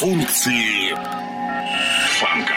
Функции фанка.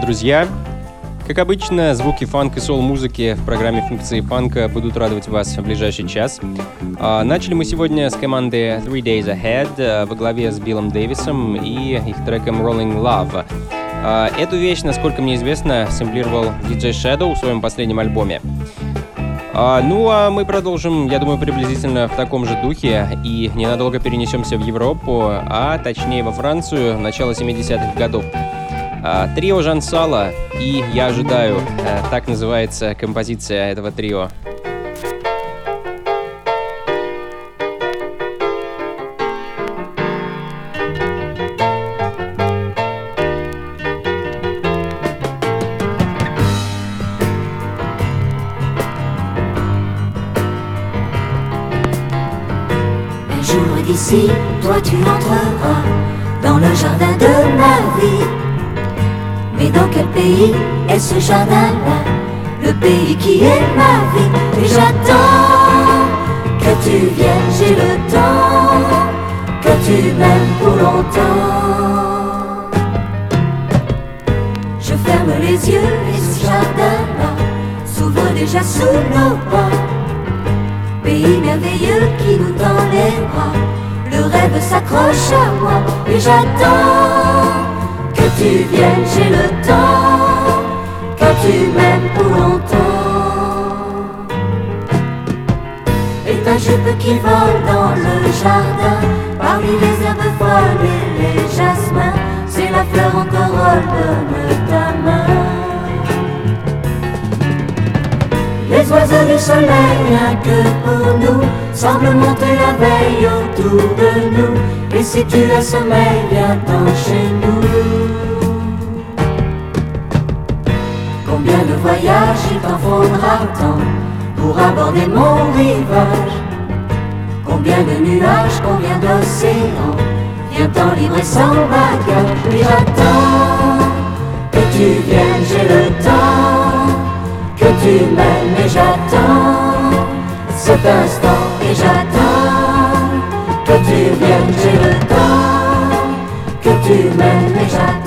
Привет, друзья! Как обычно, звуки фанк и сол-музыки в программе функции фанка будут радовать вас в ближайший час. А, начали мы сегодня с команды Three Days Ahead а, во главе с Биллом Дэвисом и их треком Rolling Love. А, эту вещь, насколько мне известно, сэмплировал DJ Shadow в своем последнем альбоме. Ну а мы продолжим, я думаю, приблизительно в таком же духе и ненадолго перенесемся в Европу, а точнее во Францию, начало 70-х годов. А, трио Жансала и «Я ожидаю» э, — так называется композиция этого трио. Un jour d'ici, toi tu entreras dans le jardin de ma vie. Quel pays est ce jardin-là Le pays qui est ma vie. Et j'attends que tu viennes, j'ai le temps Que tu m'aimes pour longtemps. Je ferme les yeux et ce jardin-là S'ouvre déjà sous nos pas Pays merveilleux qui nous tend les bras. Le rêve s'accroche à moi Et j'attends tu viennes, j'ai le temps, que tu m'aimes pour longtemps. Et ta jupe qui vole dans le jardin, parmi les herbes folles et les jasmins, c'est la fleur en corolle de ta main. Les oiseaux du soleil, rien que pour nous, semblent monter la veille autour de nous. Et si tu as sommeil, viens-t'en chez nous. Combien de voyages il t'en faudra tant pour aborder mon rivage. Combien de nuages, combien d'océans Viens-t'en livrer sans bagage Et j'attends que tu viennes, j'ai le temps Que tu m'aimes et j'attends cet instant Et j'attends que tu viennes, j'ai le temps Que tu m'aimes et j'attends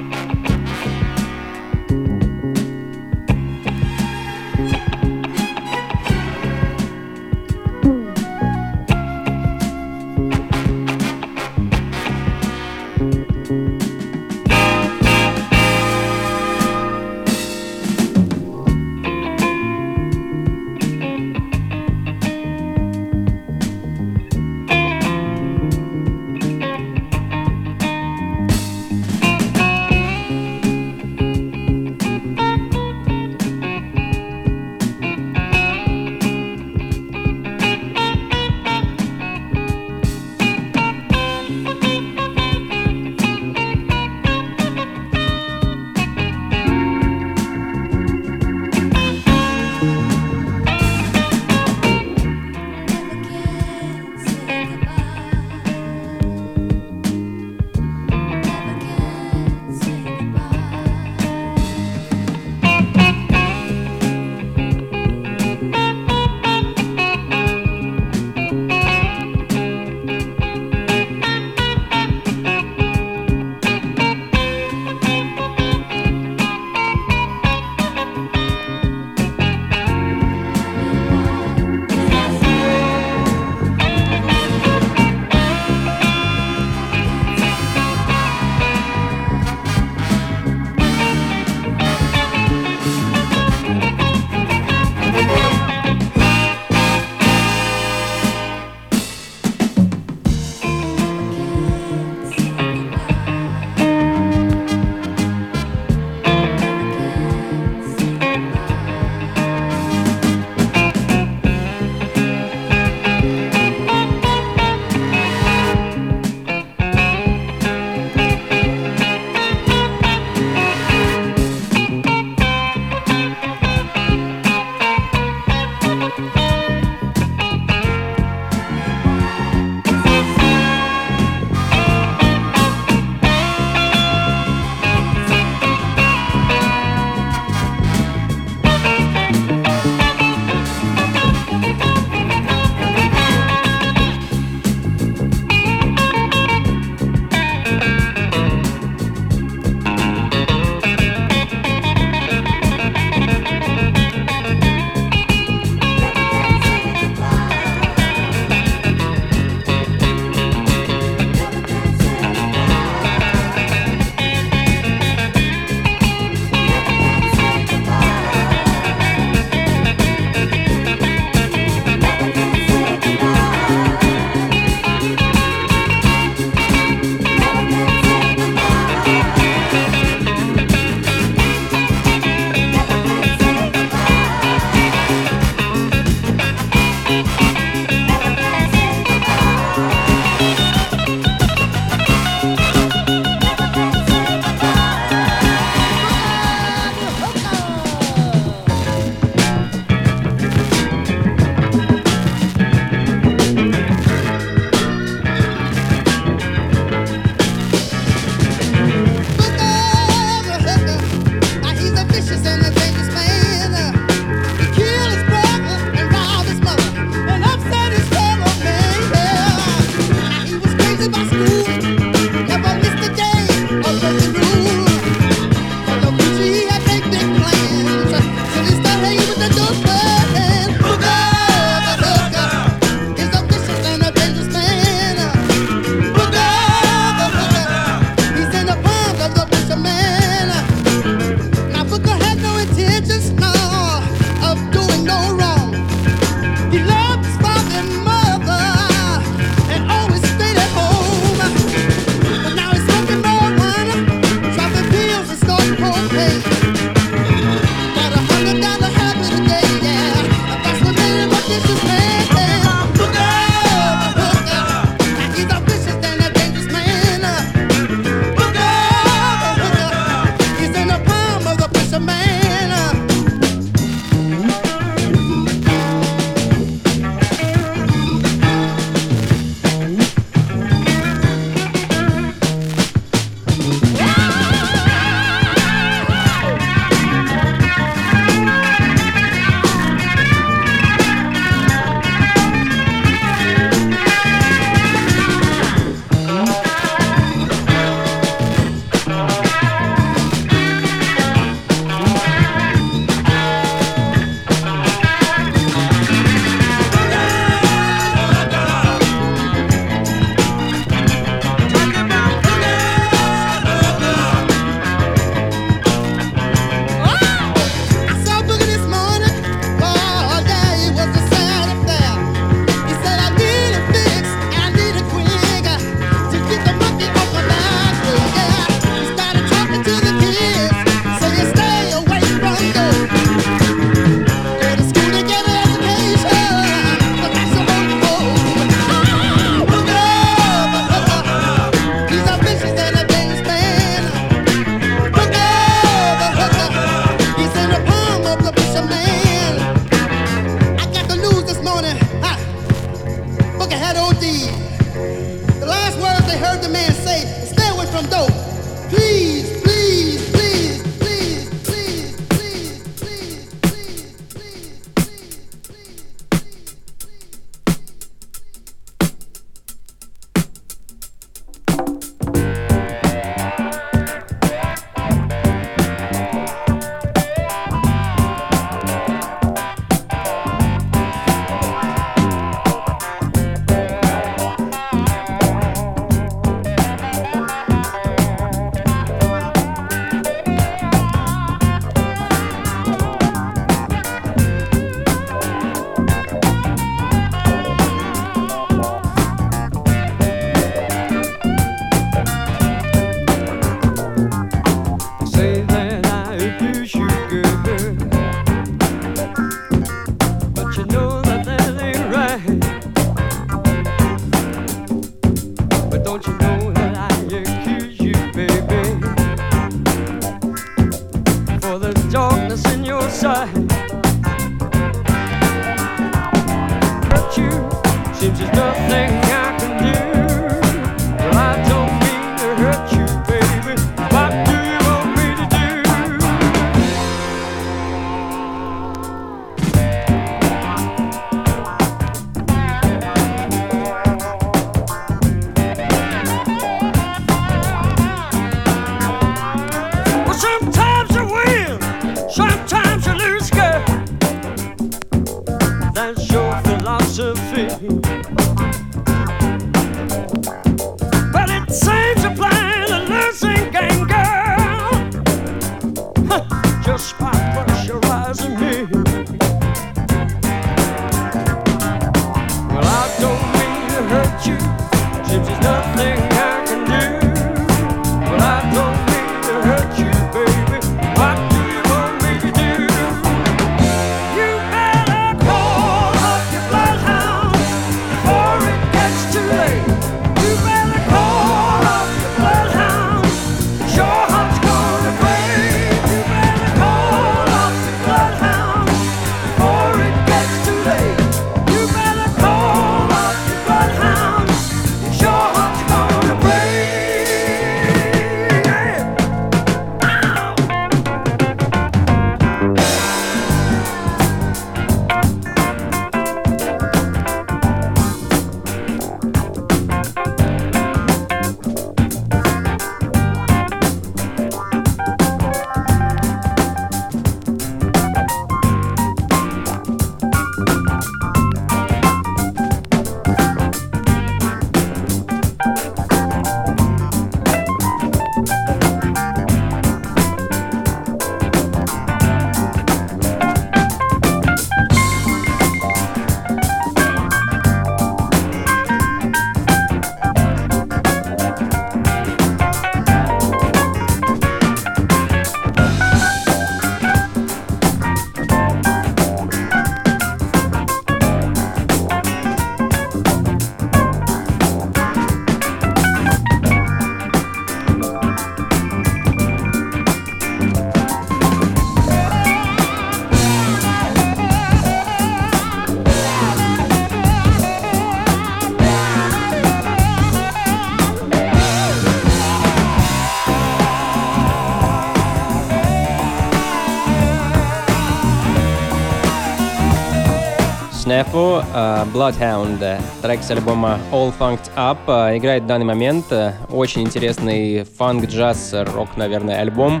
Снефу, uh, Bloodhound, трек с альбома All Funked Up, uh, играет в данный момент. Очень интересный фанк, джаз, рок, наверное, альбом.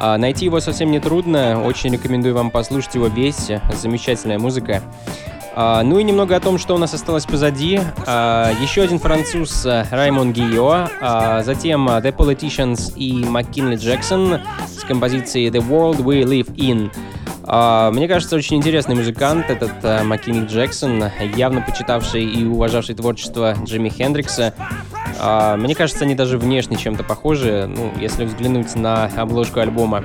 Uh, найти его совсем не трудно, очень рекомендую вам послушать его весь, замечательная музыка. Ну и немного о том, что у нас осталось позади. Еще один француз Раймон Гио, затем The Politicians и МакКинли Джексон с композицией The World We Live In. А, мне кажется, очень интересный музыкант этот uh, Маккини Джексон, явно почитавший и уважавший творчество Джимми Хендрикса. Uh, мне кажется, они даже внешне чем-то похожи, ну, если взглянуть на обложку альбома.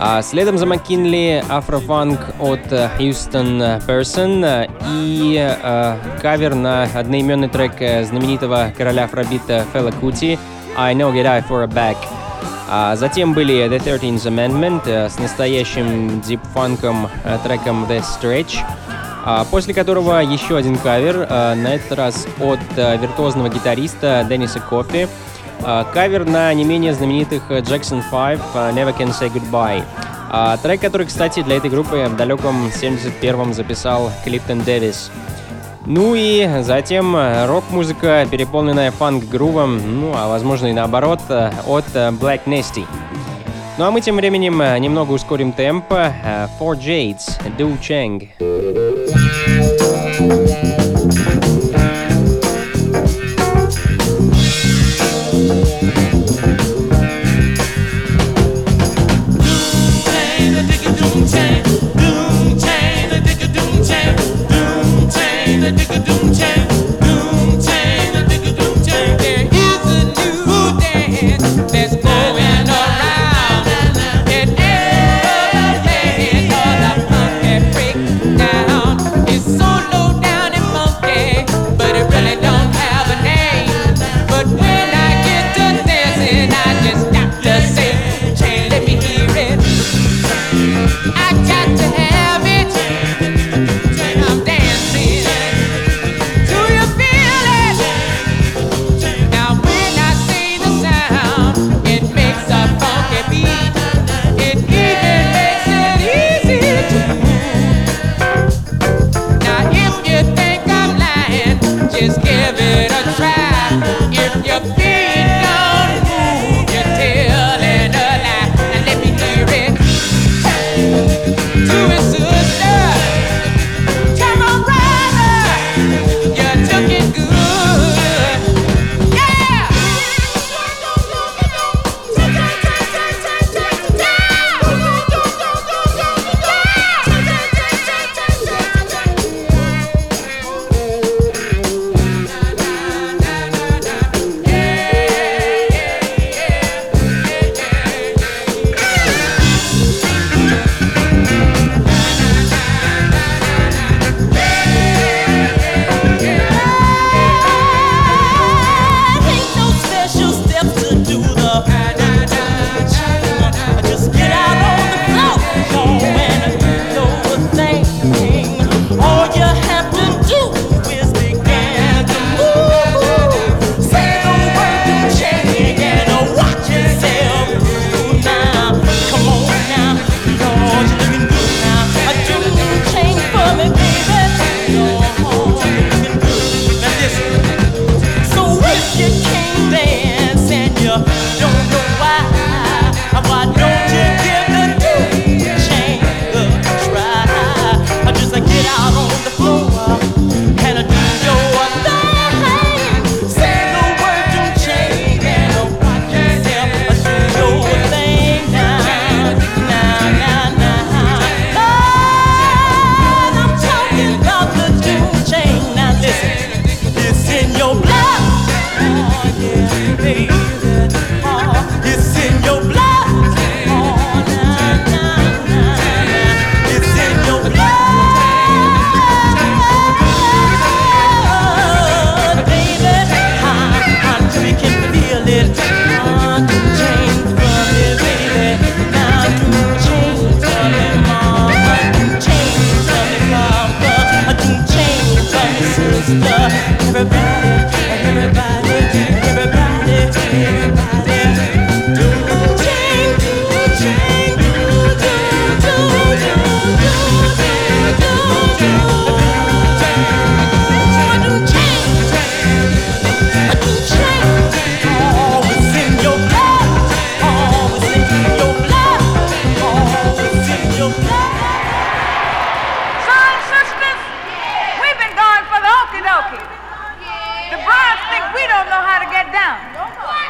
А следом за Маккинли афрофанк от Houston Person и э, кавер на одноименный трек знаменитого короля афробита Фела Кути «I Know Get I For A Back». А затем были The 13th Amendment э, с настоящим дипфанком э, треком The Stretch, а, после которого еще один кавер, э, на этот раз от виртуозного гитариста Денниса Кофи, кавер на не менее знаменитых Jackson 5 Never Can Say Goodbye. А, трек, который, кстати, для этой группы в далеком 71-м записал Клиптон Дэвис. Ну и затем э, рок-музыка, переполненная фанк-грувом, ну а возможно и наоборот, э, от э, Black Nasty. Ну а мы тем временем немного ускорим темп. Four Jades, Do Chang. down.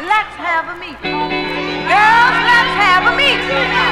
Let's have a meet, Girls, let's have a meet.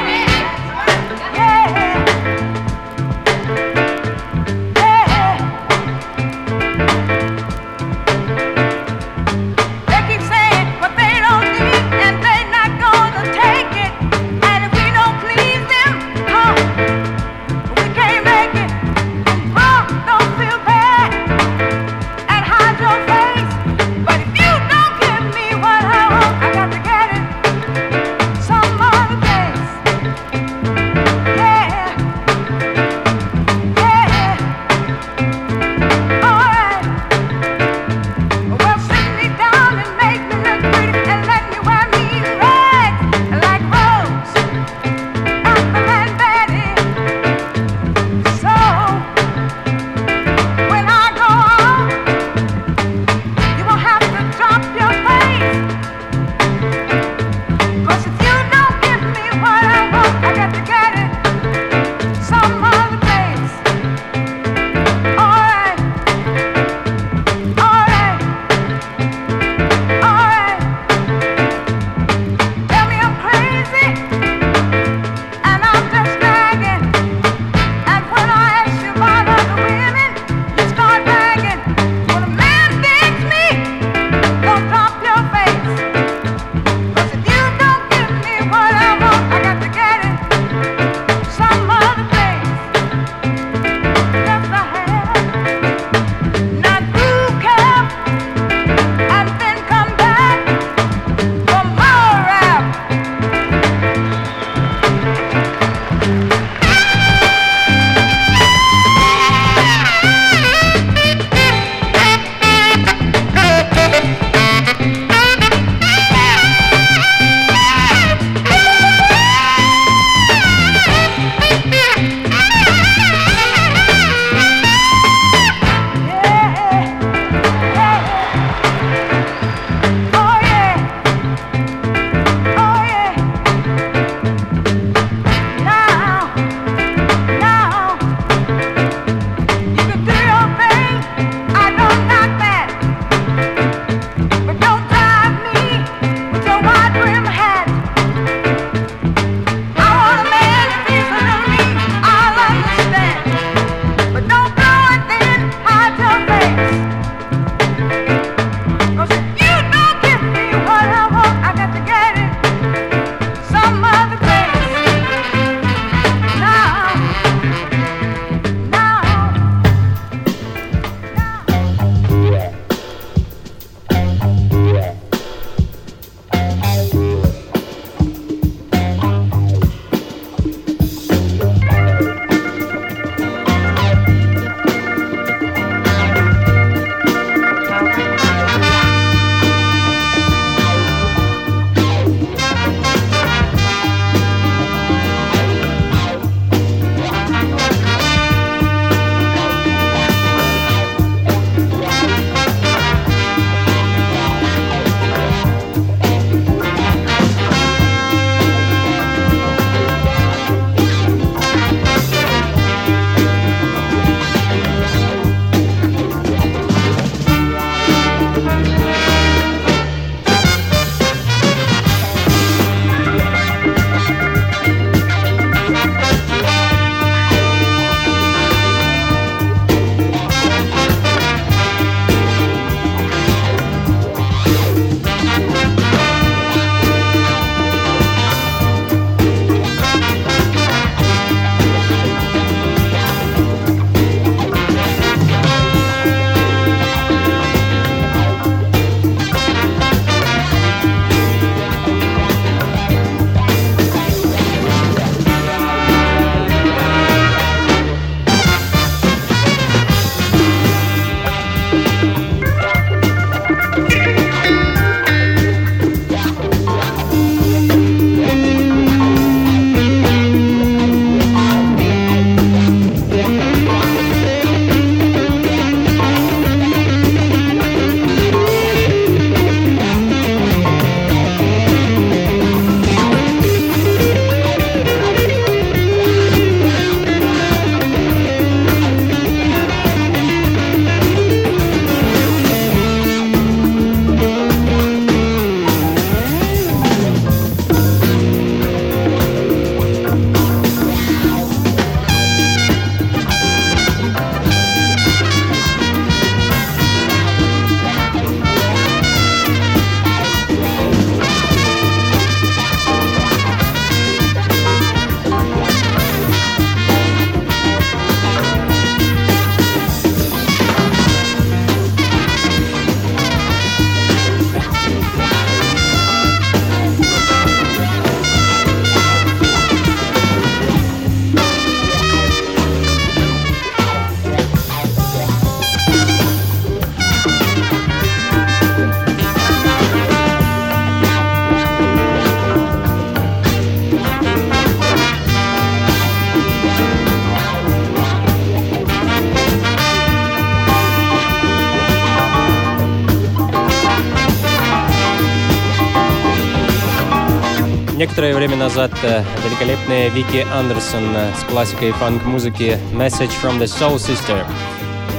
Некоторое время назад э, великолепная Вики Андерсон э, с классикой фанк-музыки «Message from the Soul Sister».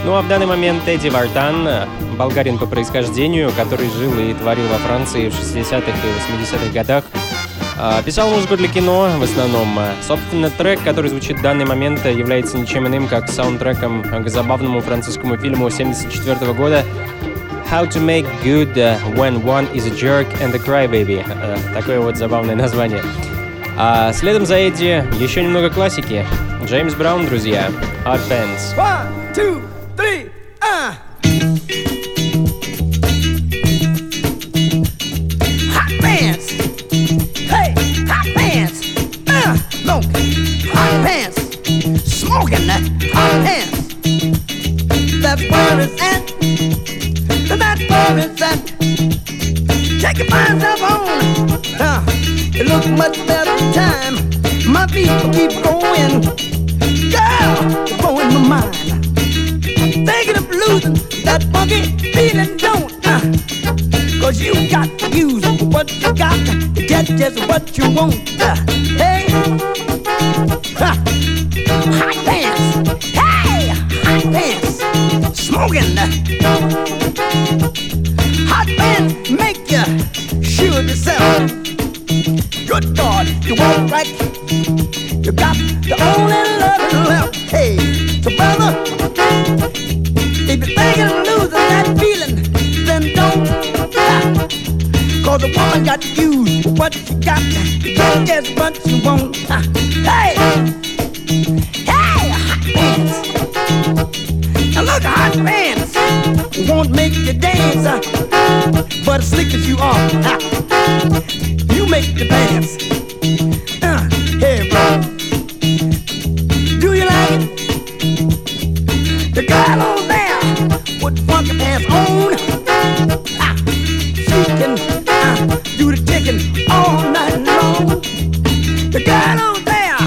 Ну а в данный момент Эдди Вартан, э, болгарин по происхождению, который жил и творил во Франции в 60-х и 80-х годах, Писал музыку для кино в основном. Собственно, трек, который звучит в данный момент, является ничем иным, как саундтреком к забавному французскому фильму 1974 года How to Make Good When One is a Jerk and a Crybaby. Такое вот забавное название. А следом за Эдди еще немного классики. Джеймс Браун, друзья. Hot Pants. One, two, three, uh. Hot pants. Hey, hot pants. Uh, look, hot pants. Smoking that hot pants. That's where it's at. that forest and take your myself on. Uh, it looks much better time. My people keep going. Girl, blowing my mind. Thinking of losing that funky feeling, don't. Uh, Cause you got to use what you got to get just what you want. Uh, hey, uh, hot pants. Hey, hot pants. Smoking. Hot pants make you sure yourself. Good God, you walk right. You got the only love left. Hey, so brother, if you're thinking of losing that feeling, then don't. Cause a woman got to use what she got. You don't get what you want. Hey, hey, hot pants. Now look, hot pants won't make you dance, uh, but as slick as you are, you make the dance. Uh, hey, bro, do you like it? The girl on there with funky pants on, uh, she can uh, do the ticking all night long. The girl on there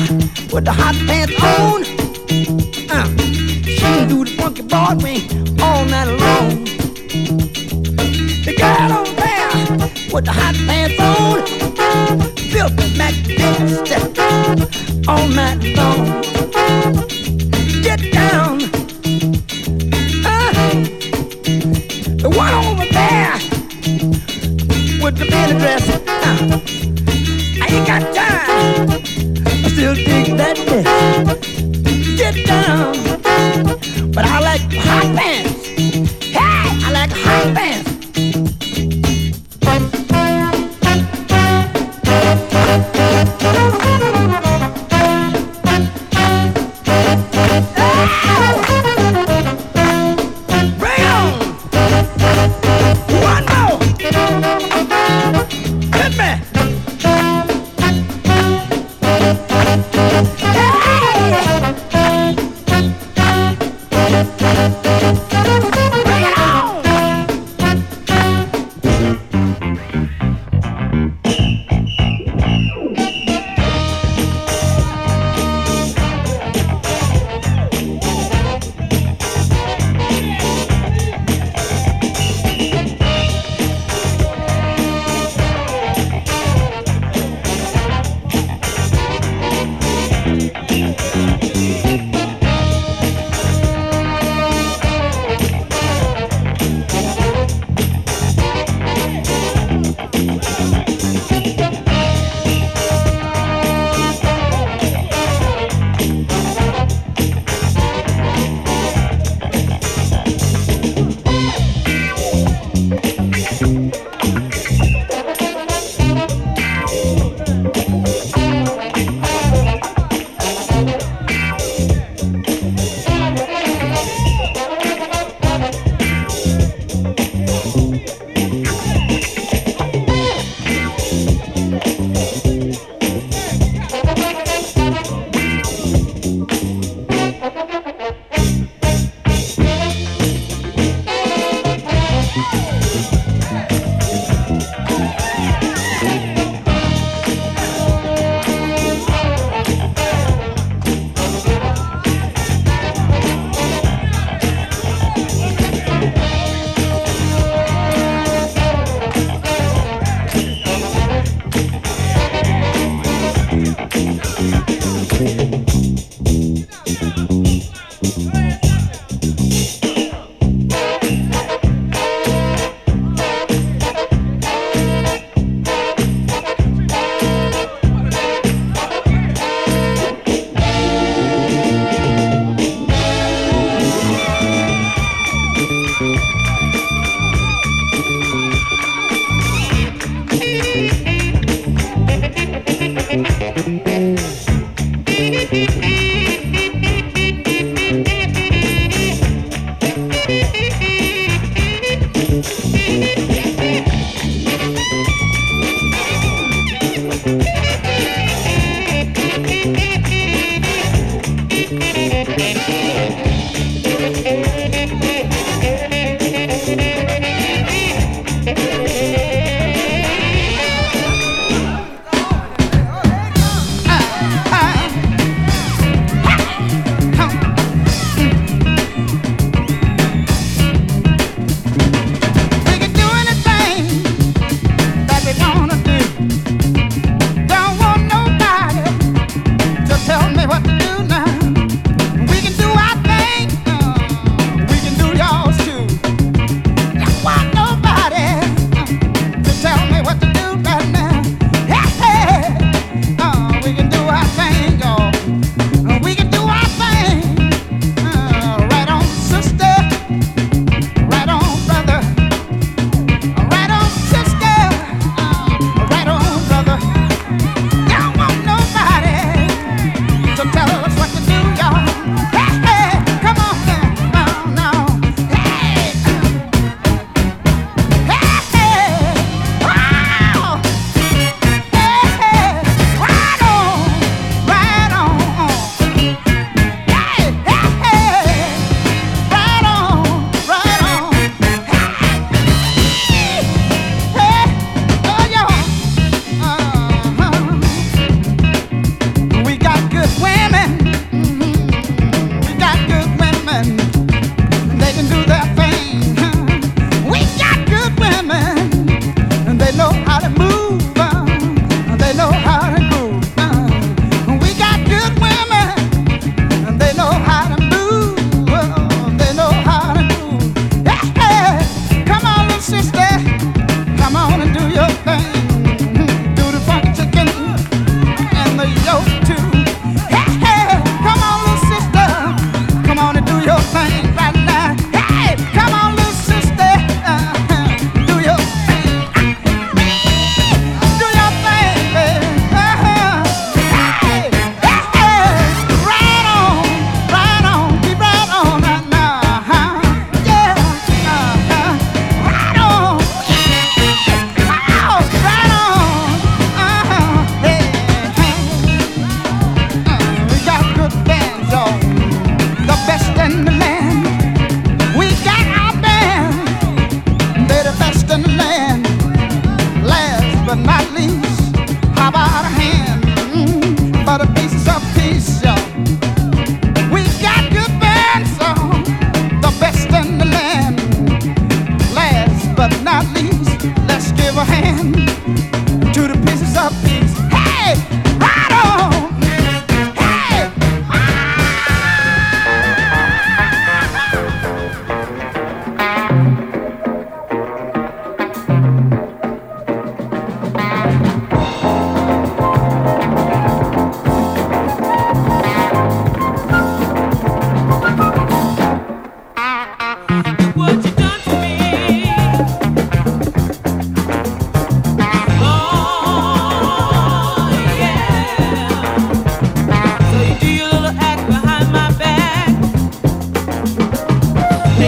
with the hot all night long.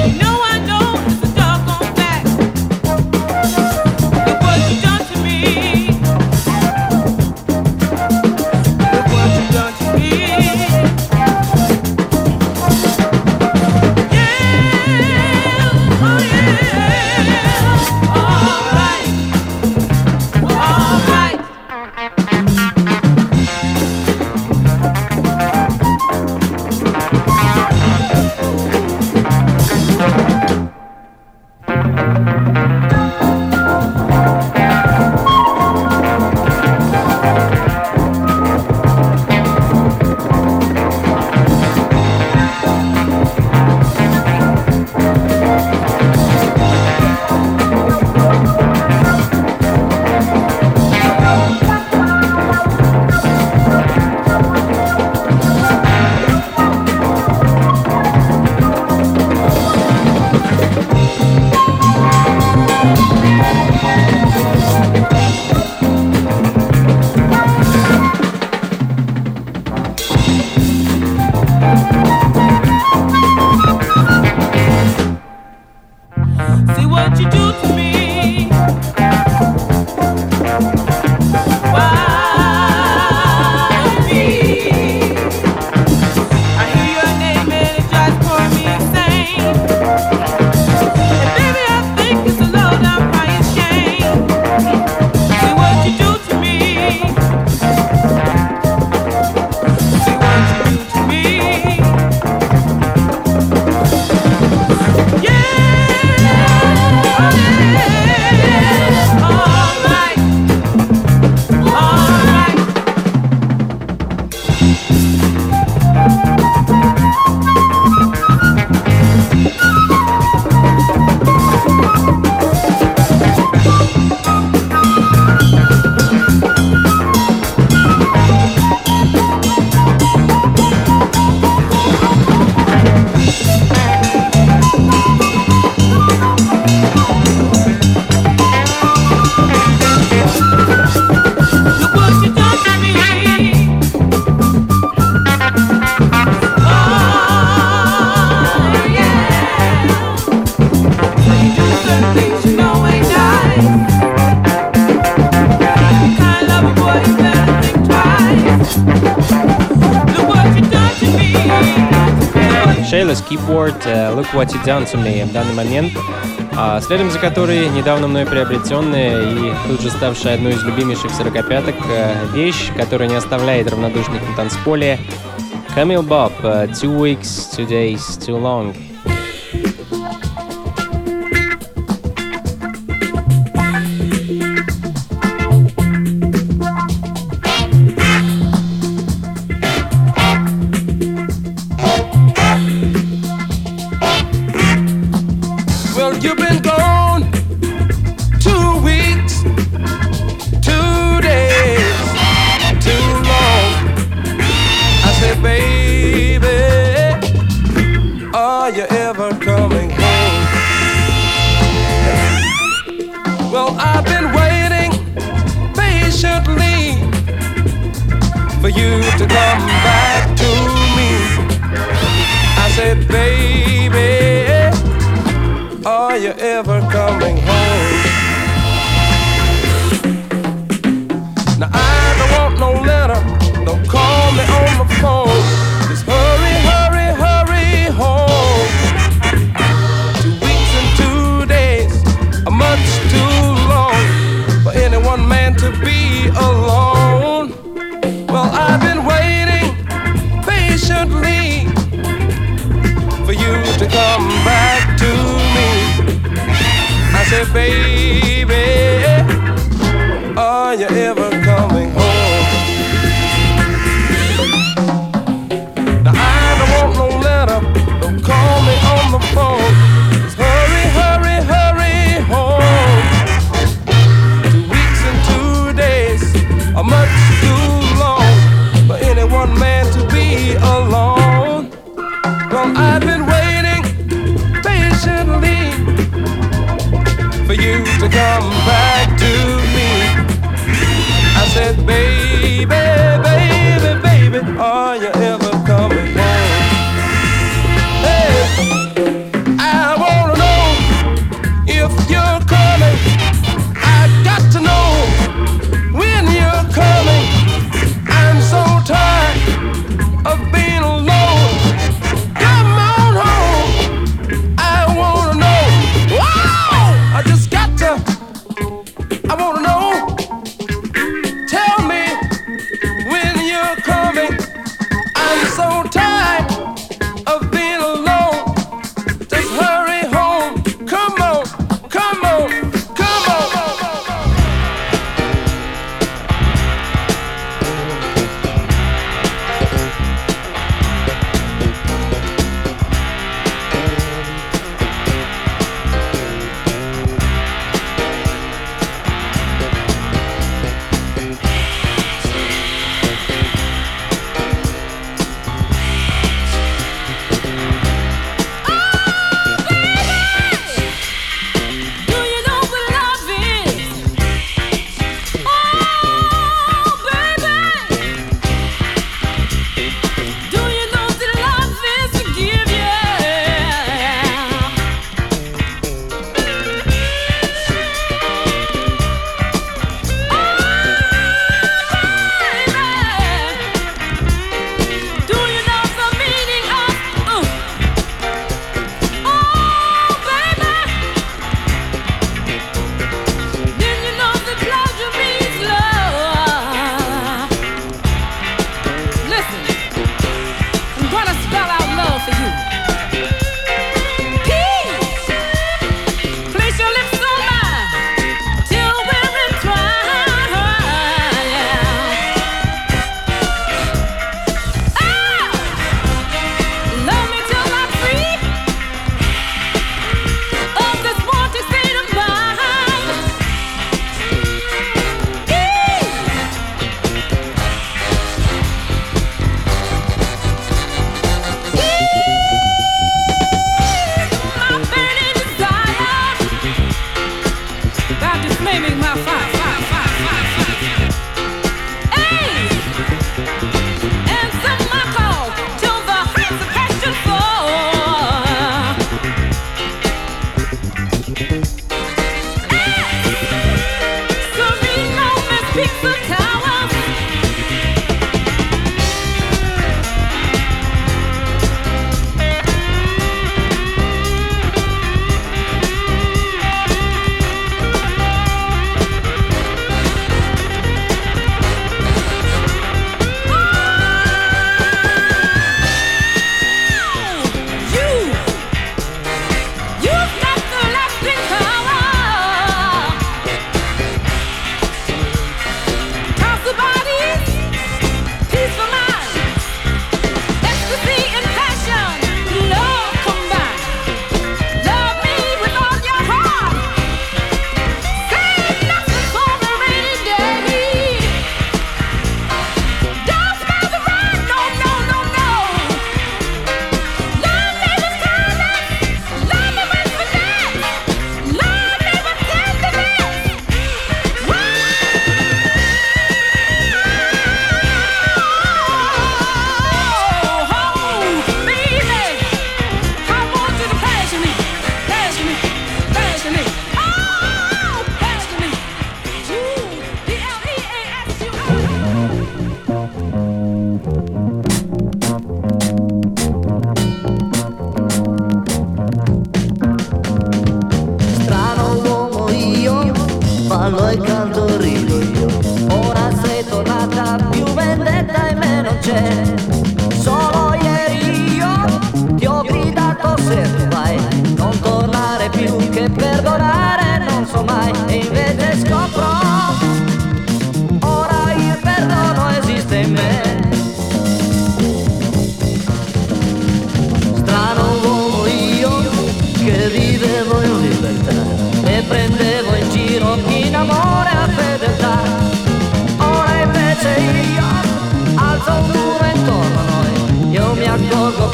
No. Uh, Look What You Done To Me в данный момент, а, следом за которой недавно мной приобретенная и тут же ставшая одной из любимейших сорокопяток uh, вещь, которая не оставляет равнодушных на танцполе Camille Bob, uh, Two Weeks, Two Days, Too Long. Now I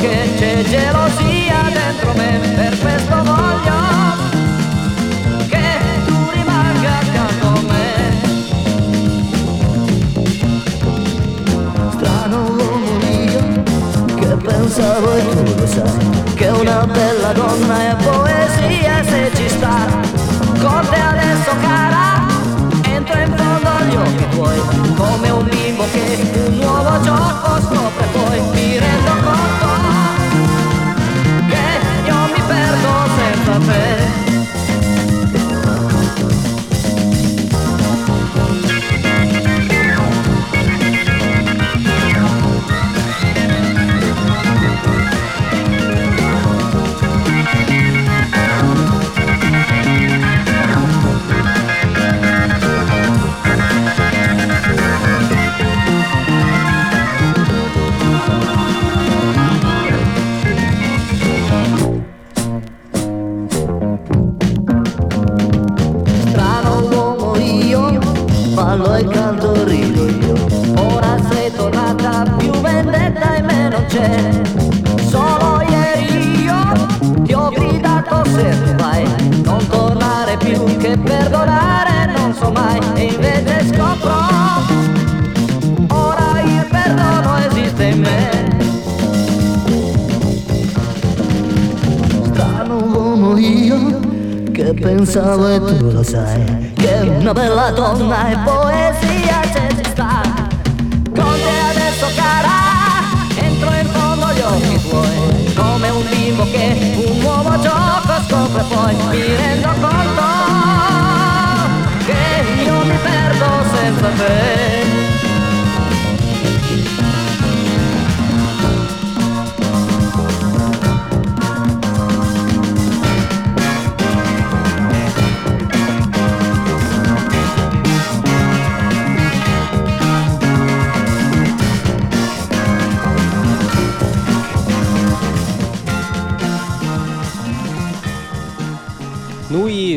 che c'è gelosia dentro me, per questo voglio che tu rimanga accanto a me. Strano uomo io che pensavo e tu lo sai che una bella donna è poesia se ci sta con te adesso cara entro in fondo agli occhi tuoi come un bimbo che un nuovo gioco scopre poi mi rendo conto me pensavo e tu lo sai che una bella donna è poesia se ci sta. Con te adesso cara entro in fondo agli occhi tuoi come un bimbo che un nuovo gioco scopre poi. Mi rendo conto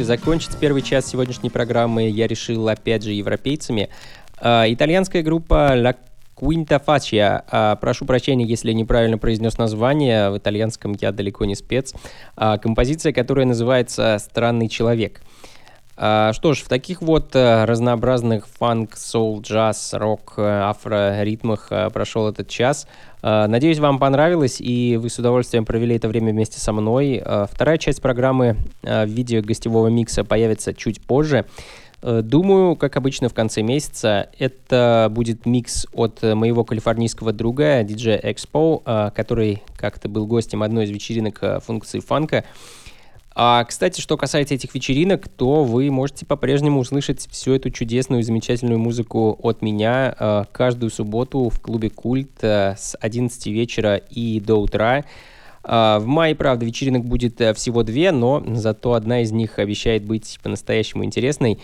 закончить первый час сегодняшней программы я решил опять же европейцами. А, итальянская группа La Quinta Faccia. А, прошу прощения, если неправильно произнес название. В итальянском я далеко не спец. А, композиция, которая называется «Странный человек». А, Что ж, в таких вот э, разнообразных фанк, соул, джаз, рок, э, афро-ритмах э, прошел этот час. А, Надеюсь, вам понравилось, и вы с удовольствием провели это время вместе со мной. А, Вторая часть программы в виде гостевого микса появится чуть позже. Думаю, как обычно в конце месяца, это будет микс от моего калифорнийского друга, DJ Expo, который как-то был гостем одной из вечеринок функции фанка. А, кстати, что касается этих вечеринок, то вы можете по-прежнему услышать всю эту чудесную и замечательную музыку от меня э, каждую субботу в клубе Культ э, с 11 вечера и до утра. А, В мае, правда, вечеринок будет э, всего две, но зато одна из них обещает быть по-настоящему интересной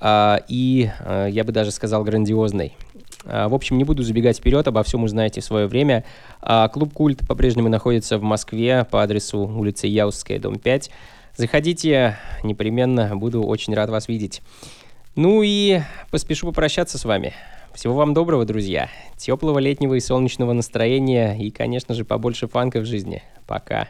а, и, э, я бы даже сказал, грандиозной. В общем, не буду забегать вперед, обо всем узнаете в свое время. Клуб Культ по-прежнему находится в Москве по адресу улица Яузская, дом 5. Заходите, непременно буду очень рад вас видеть. Ну и поспешу попрощаться с вами. Всего вам доброго, друзья. Теплого летнего и солнечного настроения и, конечно же, побольше фанка в жизни. Пока.